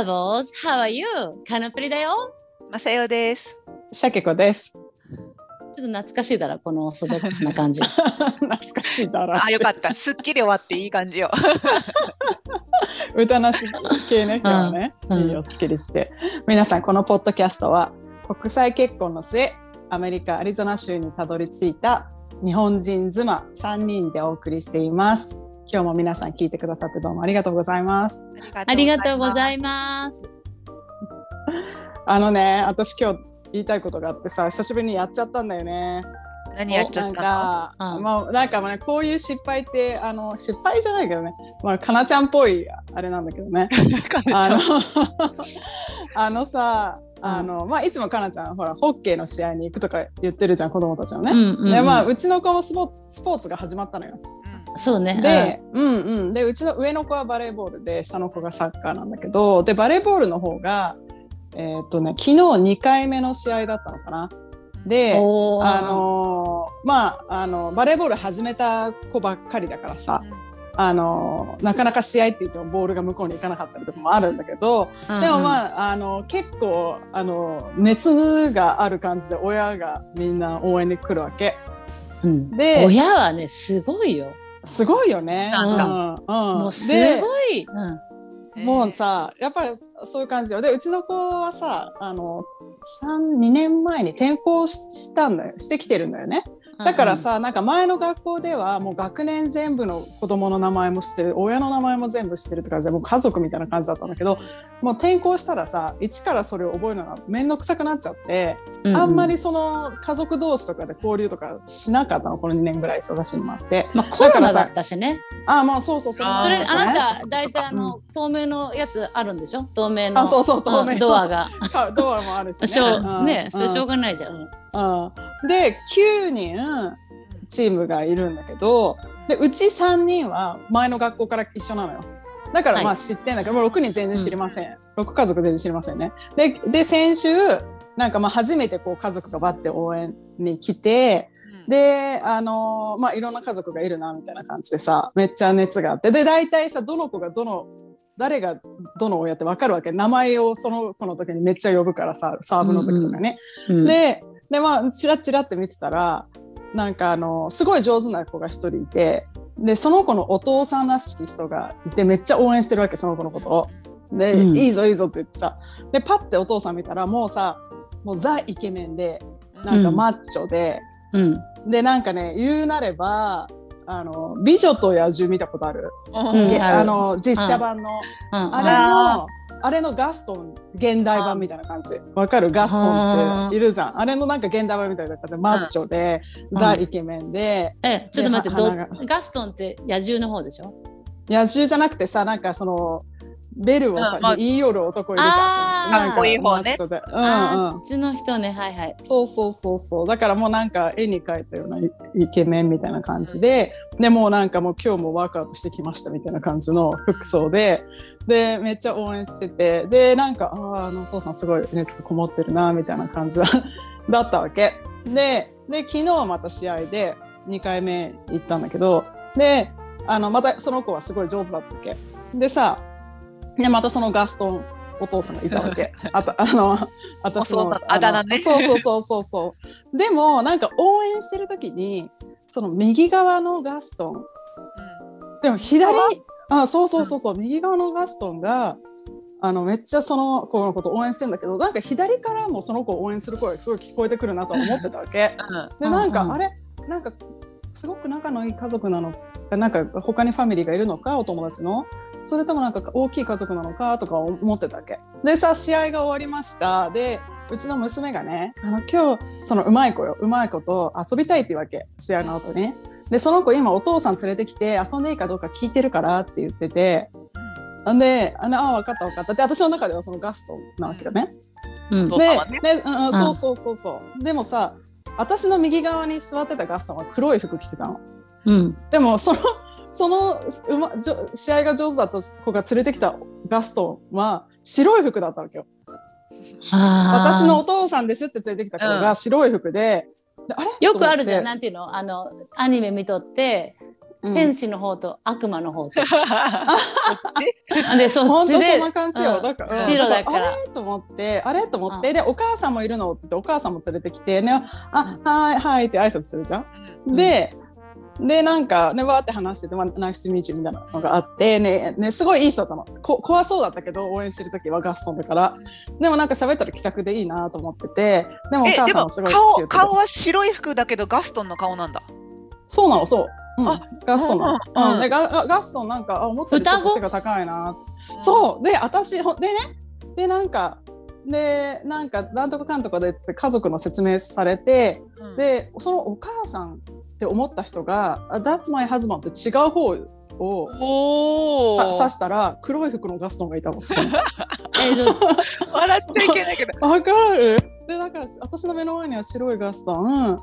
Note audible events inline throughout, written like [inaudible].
Levels, how are you? カナプリだよ。まさよです。シャケ子です。ちょっと懐かしいだろ、このオーソドックスな感じ。[laughs] 懐かしいだろ。あ、よかった。すっきり終わっていい感じよ。歌なし系ね、今日はね、うんいいよ、すっきりして。皆さん、このポッドキャストは、国際結婚の末、アメリカ・アリゾナ州にたどり着いた日本人妻3人でお送りしています。今日も皆さん聞いてくださってどうもありがとうございます。ありがとうごいざいます。あのね、私今日言いたいことがあってさ、久しぶりにやっちゃったんだよね。何やっちゃなんったか、うんまあ、なんかね、こういう失敗って、あの、失敗じゃないけどね、まあ、かなちゃんっぽいあれなんだけどね。[laughs] のあの [laughs] あのさあの、まあ、いつもかなちゃんほらホッケーの試合に行くとか言ってるじゃん子供たちのね。うんうんうんでまあうちの子もスポーツスポーツが始まったのよ。そうね。で,、うん。うん、でうちの上の子はバレーボールで下の子がサッカーなんだけどでバレーボールの方が、えーっとね、昨日2回目の試合だったのかな。であのーまああのバレーボール始めた子ばっかりだからさ、あのなかなか試合って言ってもボールが向こうに行かなかったりとかもあるんだけど、でもあ、まああの結構あの熱がある感じで親がみんな応援に来るわけ。うん。で親はね、すごいよ。すごいよね。なんうん。うん。もうすでごい。うん。もうさやっぱりそういう感じよ。でうちの子はさあの2年前に転校したんだよ。してきてるんだよね。だから、さ、なんか前の学校ではもう学年全部の子供の名前も知ってる親の名前も全部知ってるって感じでもう家族みたいな感じだったんだけどもう転校したらさ一からそれを覚えるのが面倒くさくなっちゃって、ううあんまり、その家族同士とかで交流とかしなかったのこの2年ぐらい忙しいのもあってまあ、コロナだったしね。ああまあそうそうそれもあーそれ、あなねた、大体あの、透明のやつあるんでしょ？透明の。あそうそう透明んドアが。[laughs] かドアもあるしね。しょううんね、それしょうががないじゃん。うん。うん、で9人チームがいるんだけどでうち3人は前の学校から一緒なのよ。だからまはあ知ってんだけど、もう6人全然知りません、6家族全然知りませんね。でで先週なんかまあ初めてこう家族がバッて応援に来てであのーまあいろんな家族がいるなみたいな感じでさめっちゃ熱があって。で大体さどの子がどの誰がどの親って分かるわけ？名前をその子の時にめっちゃ呼ぶからさサーブの時とかね、うん。ででまあチラッチラって見てたらなんかあのすごい上手な子が一人いてでその子のお父さんらしき人がいてめっちゃ応援してるわけその子のことを。で、うん。いいぞいいぞって言ってさでパッてお父さん見たらもうさもうザイケメンでなんかマッチョで、うん。でなんかね言うなればあの美女と野獣見たことある、うん。げあの実写版の、うん。あれのあれのガストン現代版みたいな感じ。わかるガストンっているじゃん。あれのなんか現代版みたいな感じでマッチョで、ザ・イケメンで、え、ちょっと待って、ガストンって野獣の方でしょ？野獣じゃなくてさなんかそのベルをさ、言い寄る男いるじゃん。なんかっこいい方ね。マッチョで。うんうん。うちの人ね、はいはい。そうそうそうそう。だからもうなんか絵に描いたようなイイケメンみたいな感じで、でもうなんかもう今日もワークアウトしてきましたみたいな感じの服装ででめっちゃ応援してて。でなんかあーあのお父さんすごい熱がこもってるなみたいな感じだ [laughs] だったわけ。でで昨日また試合で2回目行ったんだけどであのまたその子はすごい上手だったわけ。でさでまたそのガストンお父さんがいたわけ。[laughs] あたあの私のあだ名ね。そうそうそうそうそう。でもなんか応援してる時にその右側のガストンでも左あそうそうそうそう、右側のガストンがあのめっちゃその子のこと応援してんだけどなんか左からもその子を応援する声がすごい聞こえてくるなとは思ってたわけ。でなんか、あれ？なんかすごく仲のいい家族なのかなんか他にファミリーがいるのかお友達の？それともなんか大きい家族なのかとか思ってたわけ。でさ試合が終わりました。でうちの娘がねあの今日そのうまい子ようまい子と遊びたいって言うわけ。試合の後にでその子今お父さん連れてきて遊んでいいかどうか聞いてるからって言っててんであのあ分かった分かったって私の中ではそのガストなわけよね、うんそうで、ねねうんうん、そうそうそうそう。でもさ、私の右側に座ってたガストンは黒い服着てたの。うん。でもその [laughs] そのうまじょ試合が上手だった子が連れてきたガストンは白い服だったわけよ。私私のお父さんですって連れてきた子が白い服で、よくあるじゃん、なんていうの？あの、アニメ見とって、うん。天使の方と悪魔の方と。[laughs] こっち？[laughs] でそんな感じよ。うん。だから、白だから。あれ？と思って、あれ？と思って、で、お母さんもいるの？って言って、お母さんも連れてきて、ね、あ、はい、はいって挨拶するじゃん。で、で、なんか、ね、わーって話してて、まあ、ナイスミーチみたいなのがあって、ね、ね、すごいいい人だったの。こ怖そうだったけど、応援してる時はガストンだから。でもなんか喋ったら気さくでいいなと思ってて、でもお母さんもすごい顔顔は白い服だけどガストンの顔なんだ。そうなの、そう。うんあ、ガストンなの。うんうん、でガガガストンなんか、あ、思ったよりちょっと背が高いな。そう。で、私、ほでね、で、なんか、で、なんか、なんとかかんとかでって家族の説明されて、うん、で、そのお母さんって思った人が、あ That's my husband って違う方を。さ刺したら、黒い服のガストンがいたの、そこに。[laughs] [laughs] 笑っちゃいけないけど。[laughs] わかる。でだから私の目の前には白いガストン。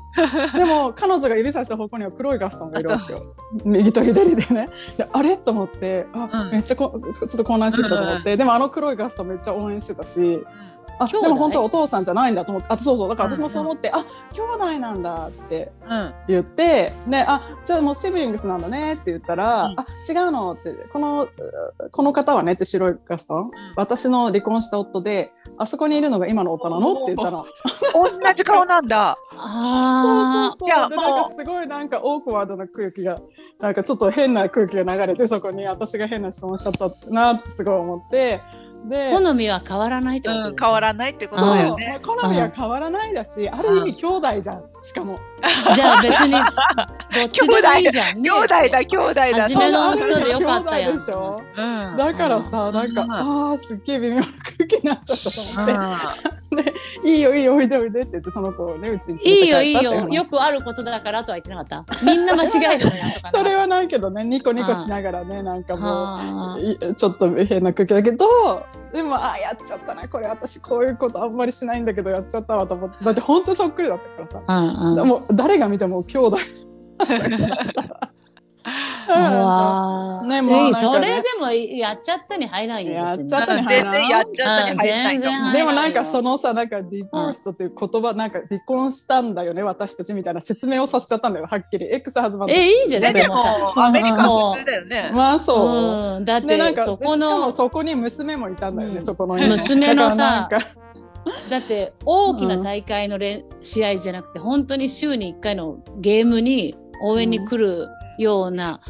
でも彼女が指さした方向には黒いガストンがいるわけよ。右と左でね。であれ？と思って。あ、うん。めっちゃこちょっと混乱してたと思って、でもあの黒いガストンめっちゃ応援してたし弟でも本当はお父さんじゃないんだと思ってあそうそうだから私もそう思って、あ兄弟なんだってうん。うん。言ってであじゃあもうシブリングスなんだねって言ったら、うんあ違うのってこのうこの方はねって白いガストン、私の離婚した夫であそこにいるのが今の夫なのって言ったの。同じ顔なんだ。あそうそういやそうでもうなんかすごいなんかオークワードな空気がなんかちょっと変な空気が流れてそこに私が変な質問しちゃったなってすごい思ってでー好みは変わらないってことうん、変わらないってことだよね。好みは変わらないだし、ある意味兄弟じゃんしかも。じゃあ別に [laughs] どっちでもいいじゃんね。兄弟だ、兄弟だ。初めの人でよかったやんうん。だからさ、うん。なんか、うん。ああすっげえ微妙な空気になっちゃったと思って、ういいよいいよおいでおいでって言ってその子をねうちにいいよいい連れて帰ったって話。よ。よくあることだからとは言ってなかった。みんな間違えるそれはないけどねニコニコしながらねなんかもうちょっと変な空気だけどでもあやっちゃったなこれ私こういうことあんまりしないんだけどやっちゃったわと思って。だって本当そっくりだったからさ、うんうん。もう誰が見ても兄弟だ。からさねもうなんかね。それでもやっちゃったに入らないよやっちゃったに入らん。全然やっちゃったに入らないでもなんかそのさなんかディボーストっていう言葉なんか離婚したんだよね私たちみたいな説明をさせちゃったんだよはっきり。X ハズバンド。えいいじゃん。ね、ででもアメリカは普通だよね。まあそう、うん、だっでなんかてそこしかものそこに娘もいたんだよね、うん。そこの娘のさだって大きな大会のれん試合じゃなくて本当に週に1回のゲームに応援に来るような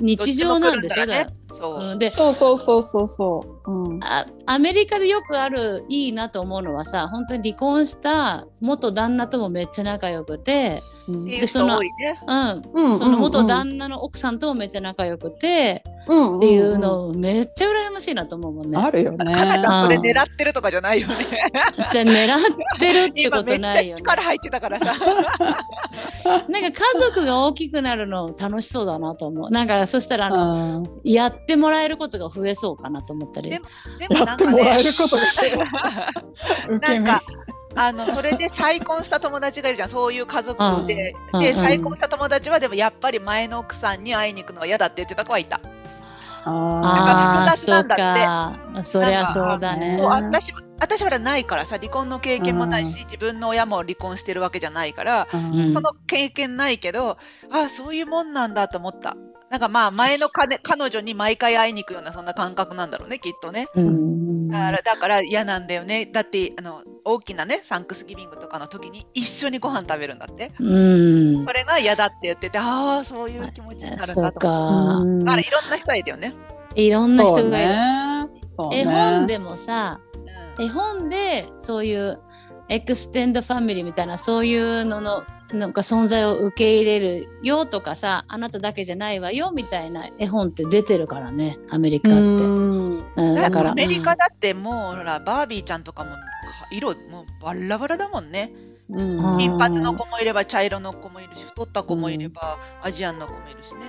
日常なんでしょ、ねだそう。うんでそうそうそうそうそう、うん、あアメリカでよくあるいいなと思うのはさ本当に離婚した元旦那ともめっちゃ仲良くて、うんっていうん、うんその元旦那の奥さんともめっちゃ仲良くて、うんっていうのめっちゃ羨ましいなと思うもんね。あるよねかなちゃんそれ狙ってるとかじゃないよね。じゃあ狙ってるってこ今めっちゃとないよね。力入ってたからさ。[laughs] なんか家族が大きくなるの楽しそうだなと思う。なんかそしたらあの、うんやってもらえることが増えそうかなと思ったりで。でもやってもら [laughs] なんかねなんかあのそれで再婚した友達がいるじゃんそういう家族で、でうんうん再婚した友達はでもやっぱり前の奥さんに会いに行くのが嫌だって言ってた子はいた。あ複雑そうんなだってか。そりゃそうだねなん。そうか私私はないからさ離婚の経験もないし、自分の親も離婚してるわけじゃないから、ーうんその経験ないけどああそういうもんなんだと思った。なんかまあ前の彼彼女に毎回会いに行くようなそんな感覚なんだろうねきっとね。うんだからだから嫌なんだよね。だってあの大きなね Thanksgiving とかの時に一緒にご飯食べるんだって。うんそれが嫌だって言ってて、ああそういう気持ちになるんだとだからいろんな人いるよね。いろんな人がいる。ねそうね絵本でもさ、うん絵本でそういう extended family みたいなそういうののなんか存在を受け入れるよとかさあなただけじゃないわよみたいな絵本って出てるからねアメリカって。うんうんだからアメリカだってもうほらバービーちゃんとかも色もうバラバラだもんね。うんうん金髪の子もいれば茶色の子もいるし太った子もいれば、アジアンの子もいるしね。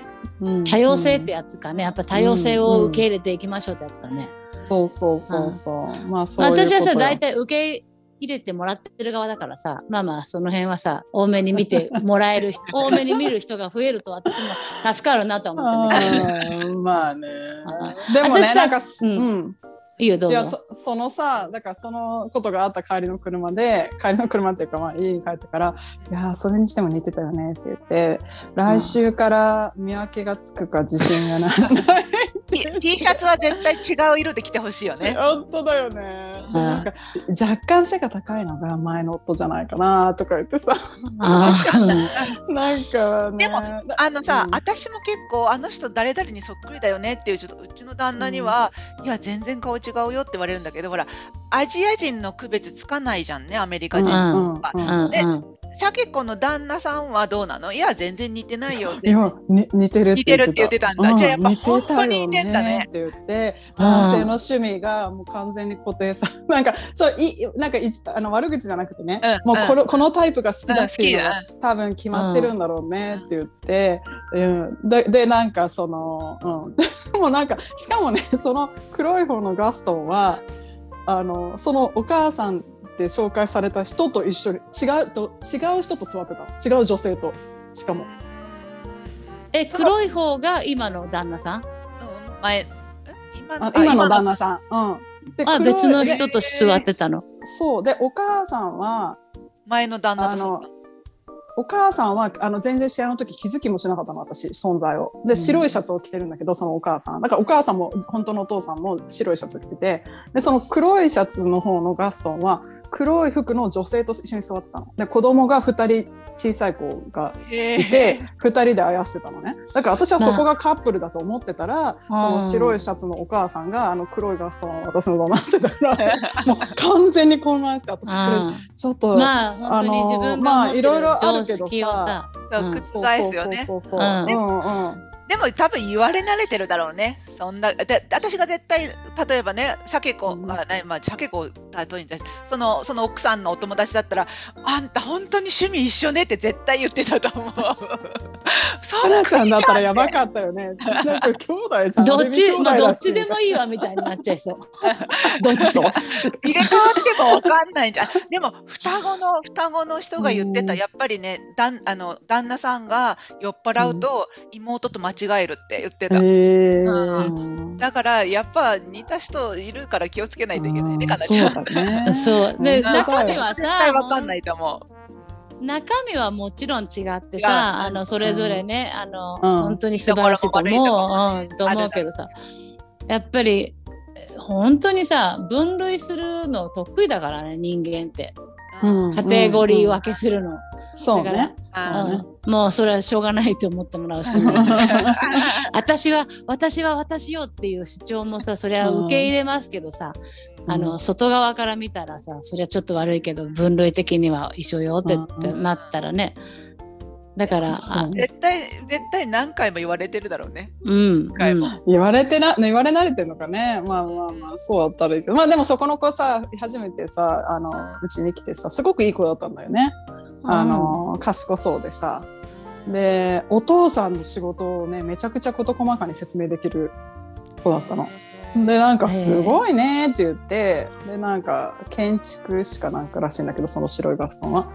うん多様性ってやつかねやっぱ多様性を受け入れていきましょうってやつかね。そうそうそうそう。まあそういうこと私はさよ大体受け入れてもらってる側だからさまあまあその辺はさ多めに見てもらえる人 [laughs] 多めに見る人が増えると私も助かるなとは思ってんだけど。あーまあねあ。でもねなんかうんうんいいよどうぞいやそそのさだからそのことがあった帰りの車で帰りの車っていうか、まあ、家に帰ってから「いやそれにしても似てたよね」って言って来週から見分けがつくか自信がない。T, T シャツは絶対違う色で着てほしいよね。[laughs] 本当だよね。でなんか若干背が高いのが前の夫じゃないかなとか言ってさ。[laughs] なんかね。でもあのさ、うん。私も結構あの人誰々にそっくりだよねっていうちょっとうちの旦那には、いや全然顔違うよって言われるんだけどほらアジア人の区別つかないじゃんねアメリカ人、うんうんあうんうんでうんシャケ子の旦那さんはどうなの？いや全然似てないよ。いやに似てるって言ってた。似てるって言ってたんだ。じゃあやっぱ本当に似てんだね。って言ってうん男性の趣味がもう完全に固定さ [laughs] なんかそういなんかいあの悪口じゃなくてね、うんもうこのこのタイプが好きだっていうのが多分決まってるんだろうねって言って、うん、ででなんかその、うん、でもなんかしかもねその黒い方のガストンはあのそのお母さんで紹介された人と一緒に違うと違う人と座ってた違う女性と。しかも。え黒い方が今の旦那さん？うん前え？今あ今の旦那さん。うん、あ別の人でと座ってたの。そう。でお母さんは前の旦那のお母さんはあの全然試合の時気づきもしなかったの私存在を。で白いシャツを着てるんだけどそのお母さんだからお母さんも本当のお父さんも白いシャツを着てて。でその黒いシャツの方のガストンは黒い服の女性と一緒に座ってたの。で子供が2人小さい子がいて2人であやしてたのね。だから私はそこがカップルだと思ってたら、その白いシャツのお母さんがあの黒いガストンを私のとなってたから [laughs] もう完全に混乱して私これうんちょっと、まあ本当に自分が持ってるまあいろいろあ常るけどさ。覆すよね。そうそうそうそう、うん。うんうんでも多分言われ慣れてるだろうね。そんな、で私が絶対、例えばね、鮭子が、ねまあ、鮭子を例えにその、その奥さんのお友達だったら、あんた本当に趣味一緒ねって絶対言ってたと思う。[laughs] そ花ちゃんだったらやばかったよね。[laughs] なんか兄弟じゃん。どっち、まあ、どっちでいもいいわみたいになっちゃいそう。どっち。入れ替わってもわかんないじゃん。でも、双子の、双子の人が言ってた、うんやっぱりね、だんあの旦那さんが酔っ払うと、妹と間違えるって言ってた。えうだから、やっぱ似た人いるから気をつけないといけないね、かなちそうゃん。だね。そう。でうん。中身は絶さ対わかんないと思う。中身はもちろん違って違うさあのそれぞれね、あのうん。本当に素晴らしいと思う、うん、と思う。けどさやっぱり本当にさ分類するの得意だからね人間って。うん。カテゴリー分けするの、そうね。もうそれはしょうがないと思ってもらうしかない [laughs] 私は私は私よっていう主張もさそれは受け入れますけどさ、あの外側から見たらさそれはちょっと悪いけど分類的には一緒よってってなったらねだから絶対、絶対何回も言われてるだろうね。うん、回もうん言われてな、言われ慣れてるのかね。まあまあまあ、そうだったらいいけど。まあでもそこの子さ、初めてさ、あの、うちに来てさ、すごくいい子だったんだよね。あの、賢そうでさ。で、お父さんの仕事をね、めちゃくちゃ事細かに説明できる子だったの。で、なんかすごいねって言って、で、なんか建築士かなんからしいんだけど、その白いガストンは。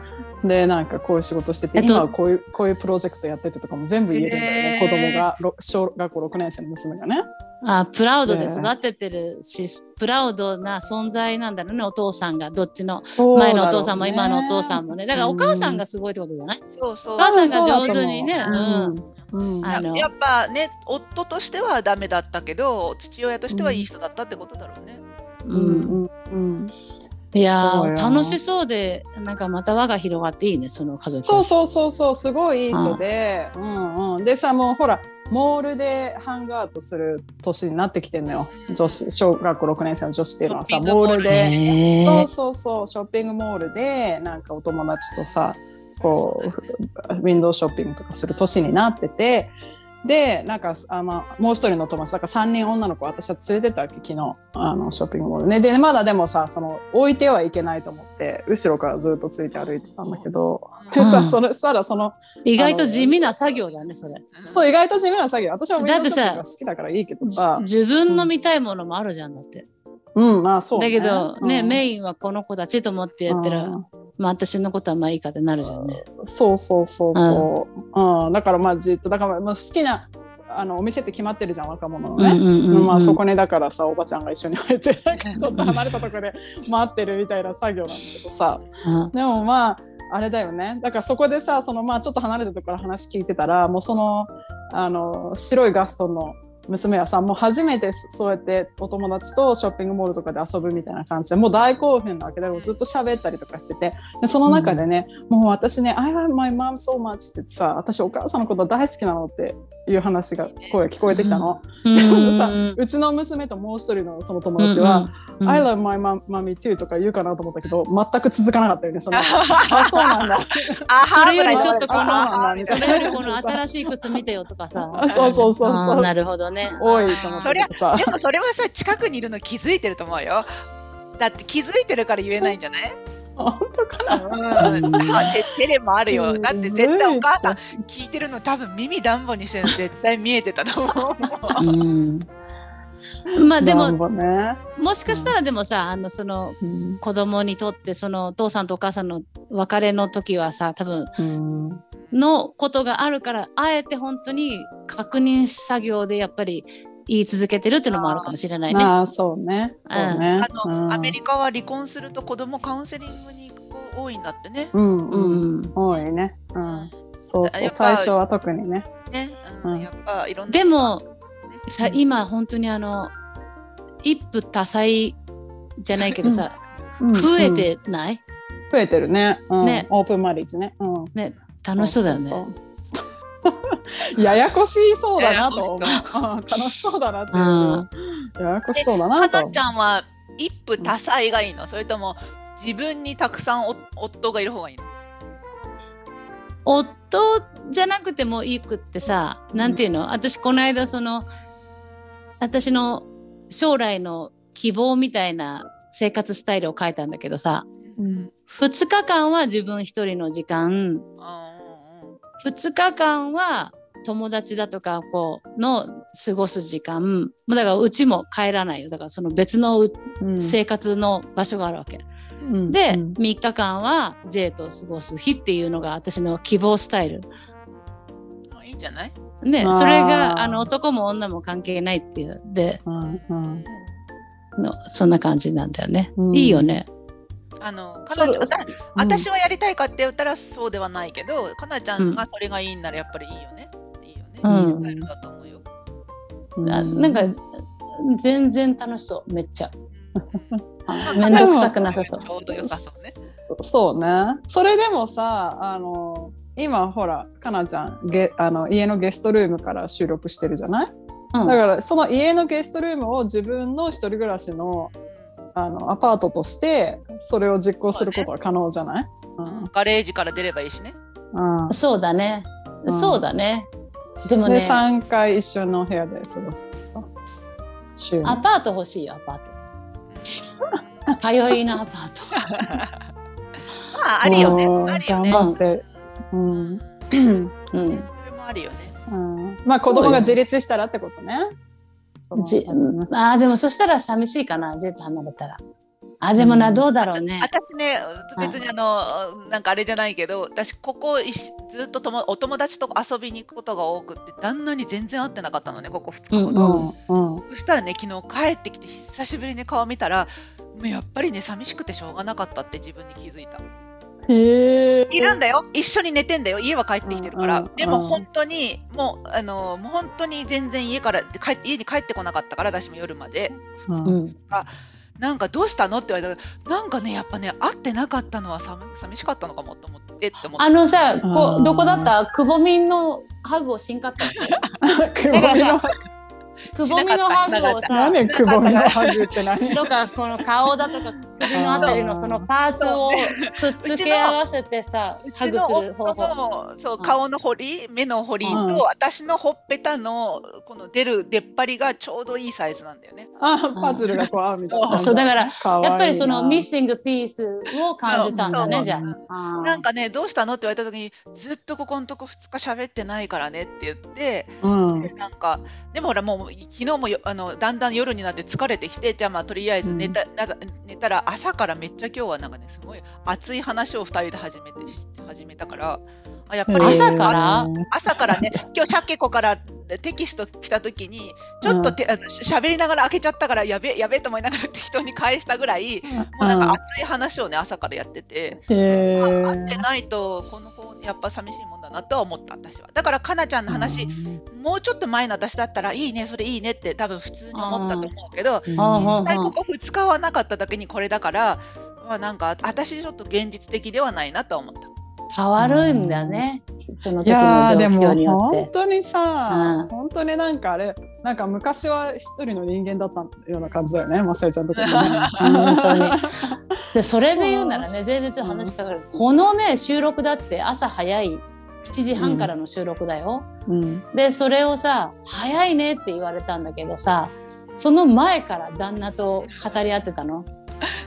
で、なんかこういう仕事してて、えっと今はこういう、こういうプロジェクトやっててとかも全部言えるんだよね、へー。子供が、ろ小学校6年生の娘がね。あプラウドでね育ててるし、プラウドな存在なんだろうねお父さんがどっちの前のお父さんも今のお父さんもね。だからお母さんがすごいってことじゃない、そうそう。お。母さんが上手にねうん。うん。あのやっぱね、夫としてはダメだったけど、父親としてはいい人だったってことだろうね。ううん。ん。うんいや楽しそうでなんかまた輪が広がっていいねその家族。そうそうそうそうすごいいい人で、うんうん、でさもうほらモールでハングアウトする年になってきてんのよ。女子小学校6年生の女子っていうのはさモールで、そうそうそう。ショッピングモールでなんかお友達とさこうウィンドウショッピングとかする年になっててでなんかあ、まあ、もう一人の友達だから3人女の子私は連れてったわけ昨日。あのショッピングモール。ねでまだでもさその置いてはいけないと思って後ろからずっとついて歩いてたんだけど。でさ、うん。それしたらその意外と地味な作業だねそれ。そう意外と地味な作業。私はだってさ好きだからいいけどさ。自分の見たいものもあるじゃんだって、うんまあそう、ね、だけどね、うん。メインはこの子たちと思ってやってる、うんまあ私のことはまあいいかってなるじゃんね。そうそうそうそう、うん。だからまあじっとだからまあ好きなあのお店って決まってるじゃん若者のうんうね。んうんうん。まあそこにだからさおばちゃんが一緒に入って [laughs] なんかちょっと離れたところで待ってるみたいな作業なんだけどさ。うん。でもまああれだよね。だからそこでさそのまあちょっと離れたところから話聞いてたらもうそのあの白いガストンの娘はさもう初めてそうやってお友達とショッピングモールとかで遊ぶみたいな感じでもう大興奮なわけだからずっと喋ったりとかしててでその中でね、もう私ね「I love my mom so much」ってさ私お母さんのこと大好きなのっていう話が声聞こえてきたの？うん。[laughs] でもさうんうちの娘ともう一人のその友達は、うん I love my mom- mommy too とか言うかなと思ったけど全く続かなかったよねその。[laughs] あそうなんだ。あそれよりちょっとこあそうなんだ。のそれよりこの新しい靴見てよとかさ。[laughs] あそうそうそうそう。なるほどね。多いと思った。けどさでもそれはさ近くにいるの気づいてると思うよ。だって気づいてるから言えないんじゃない？本当かな？うん、テレもあるよ。だって絶対お母さんん。聞いてるの多分耳ダンボにしてるの絶対見えてたと思う。うん。まあでもね、もしかしたらでもさあのそのうん。子供にとってそのお父さんとお母さんの別れの時はさ多分うん。のことがあるからあえて本当に確認作業でやっぱり言い続けてるっていうのもあるかもしれないね。まあそうね。そうね。あの、うん。アメリカは離婚すると子供カウンセリングに行く子多いんだってね。うんううん。ん、多いね。うん。そうそう。最初は特にね。ね、うん。うん。やっぱいろんな。でもさうん。今本当にあの一夫多妻じゃないけどさ、うん。増えうんてない、増えてるね。うん。ね。オープンマリッジね。うん。ね。楽しそうだよね。[laughs] ややこしそうだなと [laughs] 楽しそうだなってう。ん。いう。ややこしそうだなと。思うかなち。ゃんは一夫多妻がいいの？それとも自分にたくさんお夫がいる方がいいの？夫じゃなくてもいいくってさ、なんていうの？私この間その私の将来の希望みたいな生活スタイルを書いたんだけどさ。うん。2日間は自分一人の時間。うん2日間は友達だとかこうの過ごす時間。だからうちも帰らないよ。だからその別のううん。生活の場所があるわけ、うん。で、うん。3日間は J と過ごす日っていうのが私の希望スタイル。いいんじゃない？ねそれがあの男も女も関係ないっていう。でうん。うん。のそんな感じなんだよね、うん。いいよねあの私はやりたいかって言ったらそうではないけどかなちゃんがそれがいいんならやっぱりいいよね、いいよね、うん。いいスタイルだと思うよ、なんか全然楽しそうめっちゃ。[laughs] まあめんどくさくなさそう。ちょうど良さそうね。そうね。それでもさ、あの今ほらかなちゃんゲあの家のゲストルームから収録してるじゃない？うん。だからその家のゲストルームを自分の一人暮らしのあのアパートとしてそれを実行することは可能じゃない？うん。ガレージから出ればいいしね。うん。そうだね、うん。そうだね。でもでね3回一緒の部屋で過ごす。アパート欲しいよアパート。通いのアパート。[laughs] まああるよね。あるよね。頑張って、うん。うん。それもあるよね。うん、まあ子供が自立したらってことね。そのじあーでもそしたら寂しいかなジェット離れたら。あでもな、うんどうだろうね。私ね別にあの、なんかあれじゃないけど私ここいしずっとともお友達と遊びに行くことが多くって旦那に全然会ってなかったのねここ2日ほど、うんうんうん。そしたらね昨日帰ってきて久しぶりに顔見たらもうやっぱりね寂しくてしょうがなかったって自分に気づいた。いるんだよ。一緒に寝てんだよ。家は帰ってきてるから、うんうんでも本当にもうあのもう本当に全然家から帰って家に帰ってこなかったから私も夜まで。うん。うんなんかどうしたのって言われたらなんかねやっぱね会ってなかったのは寂寂しかったのかもと思ってって思って。あのさこあーうどこだった？くぼみのハグをしんかったの？[laughs] くぼみのくぼみのハグをさ何？くぼみのハグって何？とかこの顔だとか首のあたりのそのパーツをくっつけ合わせてさう。ハグちのする方夫法のそううん顔の彫り目の彫りと、うん。私のほっぺたのこの出る出っ張りがちょうどいいサイズなんだよね。あパズルがこう合うみたいな。そうだからかわいいなやっぱりそのミッシングピースを感じたんだねじゃあ。なんかねどうしたの？って言われた時にずっとここのとこ2日喋ってないからねって言ってうん。なんかでもほらもう昨日もよあのだんだん夜になって疲れてきてじゃあまあとりあえず寝た,、な寝たら朝からめっちゃ今日はなんかねすごい熱い話を2人で始めてし始めたからあやっぱり。朝から？[laughs] 朝からね、今日シャケ子からテキスト来た時に、ちょっとて、あの喋りながら開けちゃったから、やべえ、やべえと思いながら [laughs] 適当に返したぐらい、もうなんか熱い話をね、朝からやってて、へあー会ってないと、この子、やっぱ寂しいもんだなとは思った、私は。だから、かなちゃんの話、もうちょっと前の私だったら、いいね、それいいねって多分普通に思ったと思うけど、実際ここ2日はなかっただけにこれだから、まあ、なんか私ちょっと現実的ではないなとは思った。変わるんだね。そのい時の状況によって。本当にさ、うん。本当になんかあれなんか昔は一人の人間だったような感じだよね。まさえちゃんとこね。本当に。[laughs] でそれで言うならね全然ちょっと話変わる、このね収録だって朝早い7時半からの収録だよ。うん。でそれをさ「早いね」って言われたんだけどさその前から旦那と語り合ってたの、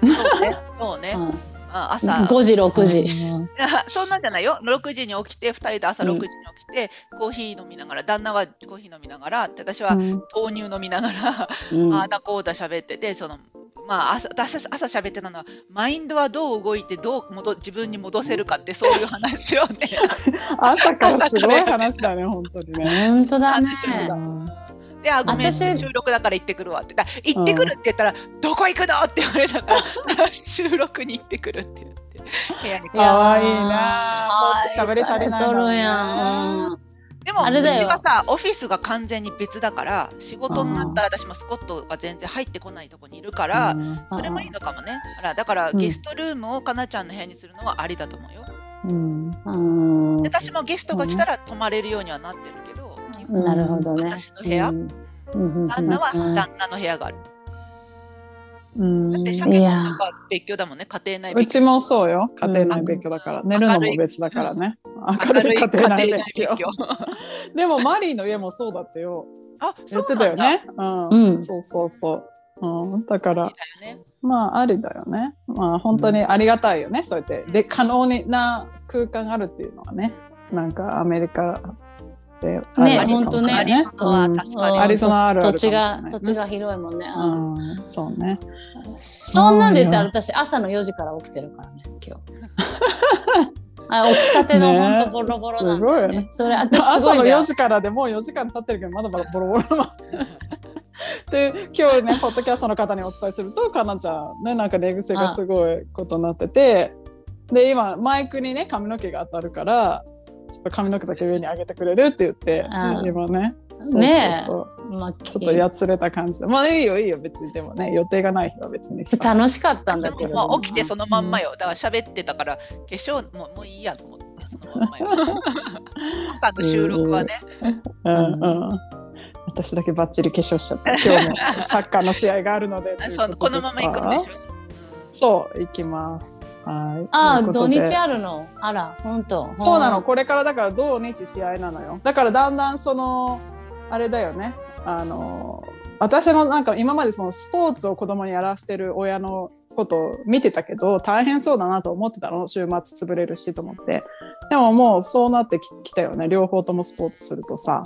そうね。そうね。うん、あ朝、5時6時。[laughs] そんなんじゃないよ。6時に起きて、2人で朝うん6時に起きて、コーヒー飲みながら、旦那はコーヒー飲みながら、で私はうん豆乳飲みながら、うんああだこうだ喋ってて、その、まあ朝朝朝喋ってたのはマインドはどう動いてどう戻自分に戻せるかってそういう話をね [laughs] 朝からすごい話だね本当にね。[laughs] 本当だね。であごめん私収録だから行ってくるわって。だ行ってくるって言ったら、どこ行くのって言われたから [laughs] 収録に行ってくるって言って。部屋にかわいいな。もっと喋り足りないもんね愛されとるやんうんでもうちはさオフィスが完全に別だから仕事になったら私もスコットが全然入ってこないとこにいるから、うん。それもいいのかもね。あらだからうん。ゲストルームをかなちゃんの部屋にするのはありだと思うよ、うん。うん。で私もゲストが来たら泊まれるようにはなってるなるほどね。私の部屋？うん。うん旦那はうん。旦那の部屋がある。うん。だって、別居だもんね、家庭内う別居。ちもそうよ。家庭内別居だから、寝るのも別だからね。明るい。家庭内別居。[laughs] でもマリーの家もそうだったよ。あ、言って。たよね。うん、うん。そうそうそう、うん、だから。まあありだよね。まあ本当にありがたいよね、そうやって。で可能な空間があるっていうのはね。なんかアメリカであねるかもしれない。アリゾナあるある土地が土地が広いもんね。うん。うん、そうね。そんなんで言ったら私朝の4時から起きてるからね今日。[laughs] あ起きたてのね。ほんとボロボロなんだよね。すごいよね。それ私す [laughs] 朝のごいんだよ。4。時からでもう4時間経ってるけどまだまだボロボロ。の [laughs] で今日ねポッドキャストの方にお伝えするとかなちゃんねなんか寝癖がすごいことになってて。で今マイクにね髪の毛が当たるからちょっと髪の毛だけ上に上げてくれるって言って、今ね。ねえ。まあちょっとやつれた感じで。まあいいよいいよ別にでもね予定がない日は別にさ楽しかったんだけど。まあ、起きてそのまんまよ。だから喋ってたから、化粧ももういいやと思って、そのまんまよ。朝の収録はね。うん。うん私だけバッチリ化粧しちゃった。今日も [laughs] サッカーの試合があるのでこのまま行くんでしょょ。そう行きますはい。ああ土日あるの？あら本当。そうなの。これからだから土日試合なのよ。だからだんだんそのあれだよね。あの私もなんか今までそのスポーツを子供にやらせてる親のことを見てたけど大変そうだなと思ってたの。週末潰れるしと思って。でももうそうなってききたよね。両方ともスポーツするとさ。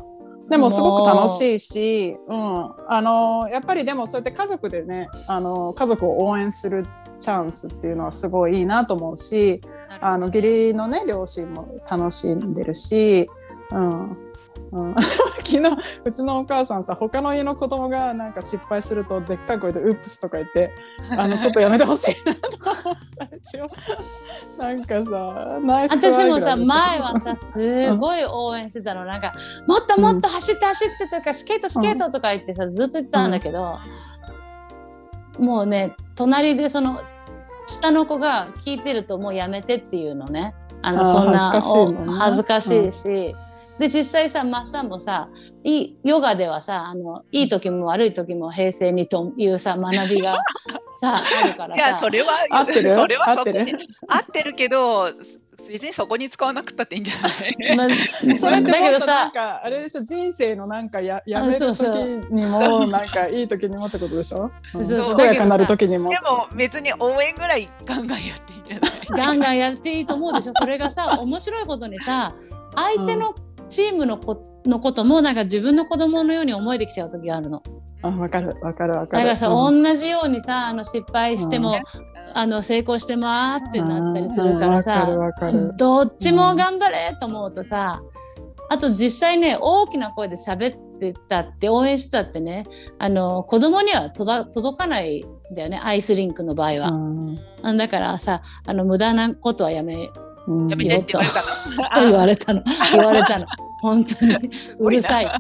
でもすごく楽しいし、うん、あのやっぱりでもそうやって家族でねあの家族を応援するチャンスっていうのはすごいいいなと思うしあの義理のね両親も楽しんでるし、うん。うん、[laughs] 昨日うちのお母さんさ他の家の子供がなんか失敗するとでっかい声で「ウップス」とか言ってあのちょっとやめてほしいなと思った。一応なんかさナイス私もさ前はさすごい応援してたの。なんかもっともっと走って走ってとかスケートスケートとか言ってさずっと言ってたんだけど、もうね隣でその下の子が聞いてるともうやめてっていうのね。あのそんな恥ずかしいね。お恥ずかしいし、で実際さマッサンもさいいヨガではさあのいい時も悪い時も平成にというさ学びがさあるからさ。いや、それは、合ってる？それは合ってる？合ってるけど、別にそこに使わなくったっていいんじゃない？[laughs] まあ [laughs] それってもっとなんさかあれでしょ人生のなんかややめる時にもなんかいい時にもってことでしょ、うん。そう健やかになる時にも。でも別に応援ぐらいガンガンやっていいんじゃない？ガンガンやっていいと思うでしょ。それがさ [laughs] 面白いことにさ相手のチームのこのこともなんか自分の子供のように思えてきちゃう時があるの。あわかるわかるわかる。だからさ、うん。同じようにさあの失敗しても、あの成功してますってなったりするからあさーわかるわかる。どっちも頑張れと思うとさ、あと実際ね大きな声で喋ってたって応援してたってねあの子供には届届かないんだよねアイスリンクの場合は。あだからさあの無駄なことはやめうん。やめてって言われたの。言われたの。[laughs] 言われたの。本当に。うるさい。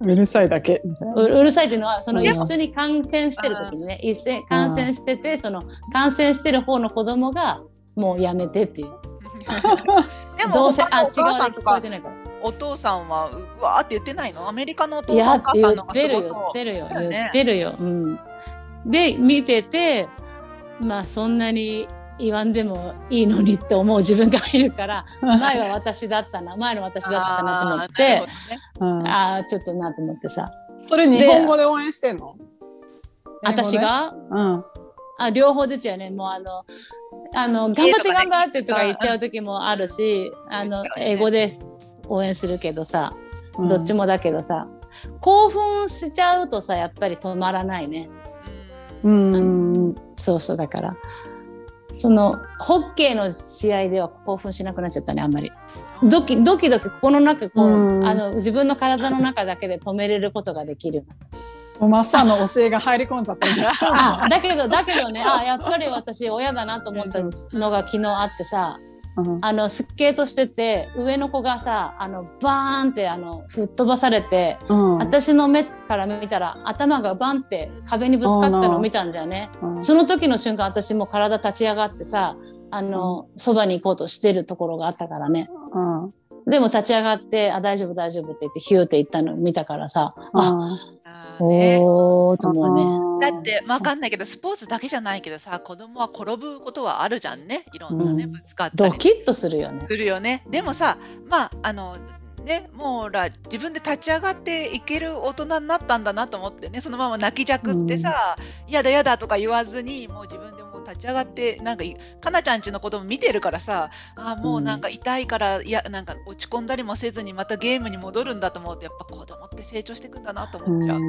うるさいだけ。ううるさいっていうのはそのうん。一緒に感染してる時にね一斉感染しててその感染してる方の子供がもうやめてっていう。[laughs] でもどうせあ違うで聞こえ母さんとかてないから。お父さんはうわーって言ってないの？アメリカのおい父さんお母さんの方がってるよすごそう。言ってるよだよね。言ってるよ、うん、で見ててまあそんなに言わんでもいいのにって思う自分がいるから前は私だったな前の私だったかなと思って。ほどね。うん。あちょっとなと思ってさ。それ日本語で応援してんの？私、が？うん。あ両方ですよね。もうあのあの頑張って頑張ってとか言っちゃう時もあるしあの英語で応援するけどさうん。どっちもだけどさ興奮しちゃうとさやっぱり止まらないね。うん。うん。そうそうだからそのホッケーの試合では興奮しなくなっちゃったねあんまり。ドキドキドキここの中こう、うん。あの自分の体の中だけで止めれることができるもうマッサンの教えが入り込んじゃったじゃんあだけどだけどねあやっぱり私親だなと思ったのが昨日あってさうんあのスケートしてて上の子がさあのバーンってあの吹っ飛ばされて、うん。私の目から見たら頭がバンって壁にぶつかったのを見たんだよね。うん。その時の瞬間私もう体立ち上がってさあの、そばに行こうとしてるところがあったからね。うん。でも立ち上がって「あ大丈夫大丈夫」って言ってヒューって言ったのを見たからさ、あね。ね。だってわかんないけどスポーツだけじゃないけどさ子供は転ぶことはあるじゃんね。いろんなね、うん。ぶつかったり。ドキッとするよね。するよね。でもさまああのねもうほら自分で立ち上がっていける大人になったんだなと思ってねそのまま泣きじゃくってさ「やだやだ」とか言わずにもう自分立ち上がってなんかいかなちゃんちの子供見てるからさあーもうなんか痛いからいやなんか落ち込んだりもせずにまたゲームに戻るんだと思うとやっぱ子供って成長していくんだなと思っちゃう。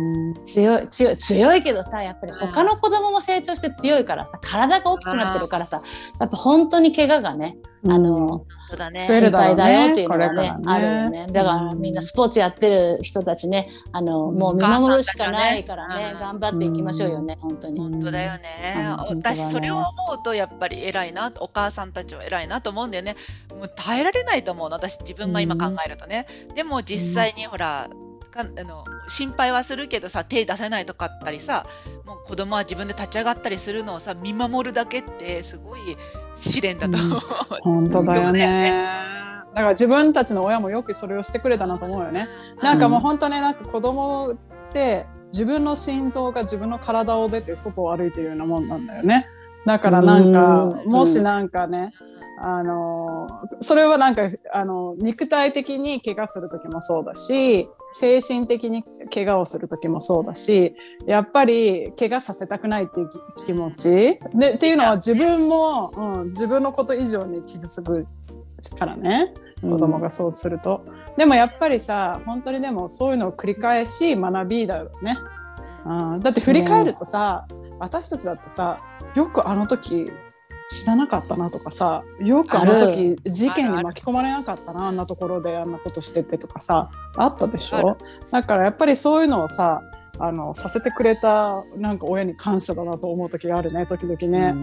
強い強い強いけどさやっぱり他の子供も成長して強いからさ体が大きくなってるからさやっぱ本当に怪我がねあの、そうだね。心配だよっていうのはねこれからね。あるよね。だからみんなスポーツやってる人たちねあのもう見守るしかないからねうん頑張っていきましょうよね本当に。本当だよね。うん。私それを思うとやっぱり偉いなお母さんたちは偉いなと思うんだよね。もう耐えられないと思うの私自分が今考えるとね。でも実際にほらかあの心配はするけどさ手出せないとかあったりさもう子供は自分で立ち上がったりするのをさ見守るだけってすごい試練だと思う。本当だよねよ。だから自分たちの親もよくそれをしてくれたなと思うよね。なんかもう本当ねなんか子供って自分の心臓が自分の体を出て外を歩いてるようなもんなんだよね。だからなんかうんもしなんかねあのそれはなんかあの肉体的に怪我する時もそうだし精神的に怪我をする時もそうだしやっぱり怪我させたくないっていう気持ち。でっていうのは自分も、うん、自分のこと以上に傷つくからね。子供がそうすると、でもやっぱりさ本当にでもそういうのを繰り返し学びだよね、うん、だって振り返るとさ、私たちだってさよくあの時死ななかったなとかさよくあのあ時事件に巻き込まれなかったなあんなところであんなことしててとかさあったでしあょだからやっぱりそういうのをさあのさせてくれたなんか親に感謝だなと思う時があるね時々ね。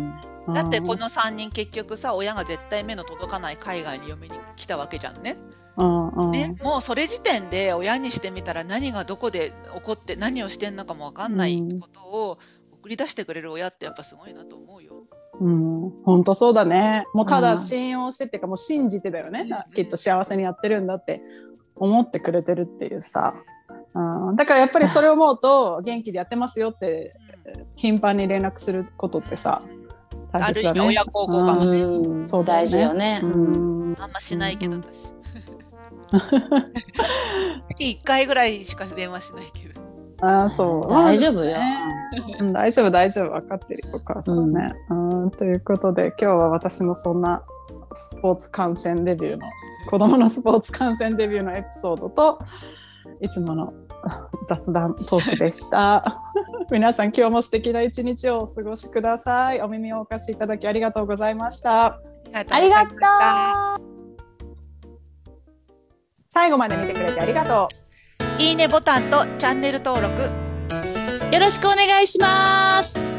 だってこの、の3人結局さ親が絶対目の届かない海外に嫁に来たわけじゃんね。うんうん。ね、もうそれ時点で親にしてみたら何がどこで起こって何をしてんのかも分かんないうんことを送り出してくれる親ってやっぱすごいなと思うよ。うん、本当そうだね。もうただうん信用してっていうか、もう信じてだよね、うんきっと幸せにやってるんだって思ってくれてるっていうさ。うん、だからやっぱりそれを思うと元気でやってますよって頻繁に連絡することってさ大ある意味切だね。親孝行かもね。うんそうだよね大事よね。ううんんあんましないけどうん私。[laughs] 月1回ぐらいしか電話しないけど。あそう。大丈夫よ、うん、大丈夫大丈夫。分かってるお母さんね、うん、ということで今日は私のそんなスポーツ観戦デビューの子供のスポーツ観戦デビューのエピソードといつもの雑談トークでした。[laughs] 皆さん今日も素敵な一日をお過ごしください。お耳をお貸しいただきありがとうございました。ありがとう。最後まで見てくれてありがとう。いいねボタンとチャンネル登録よろしくお願いします。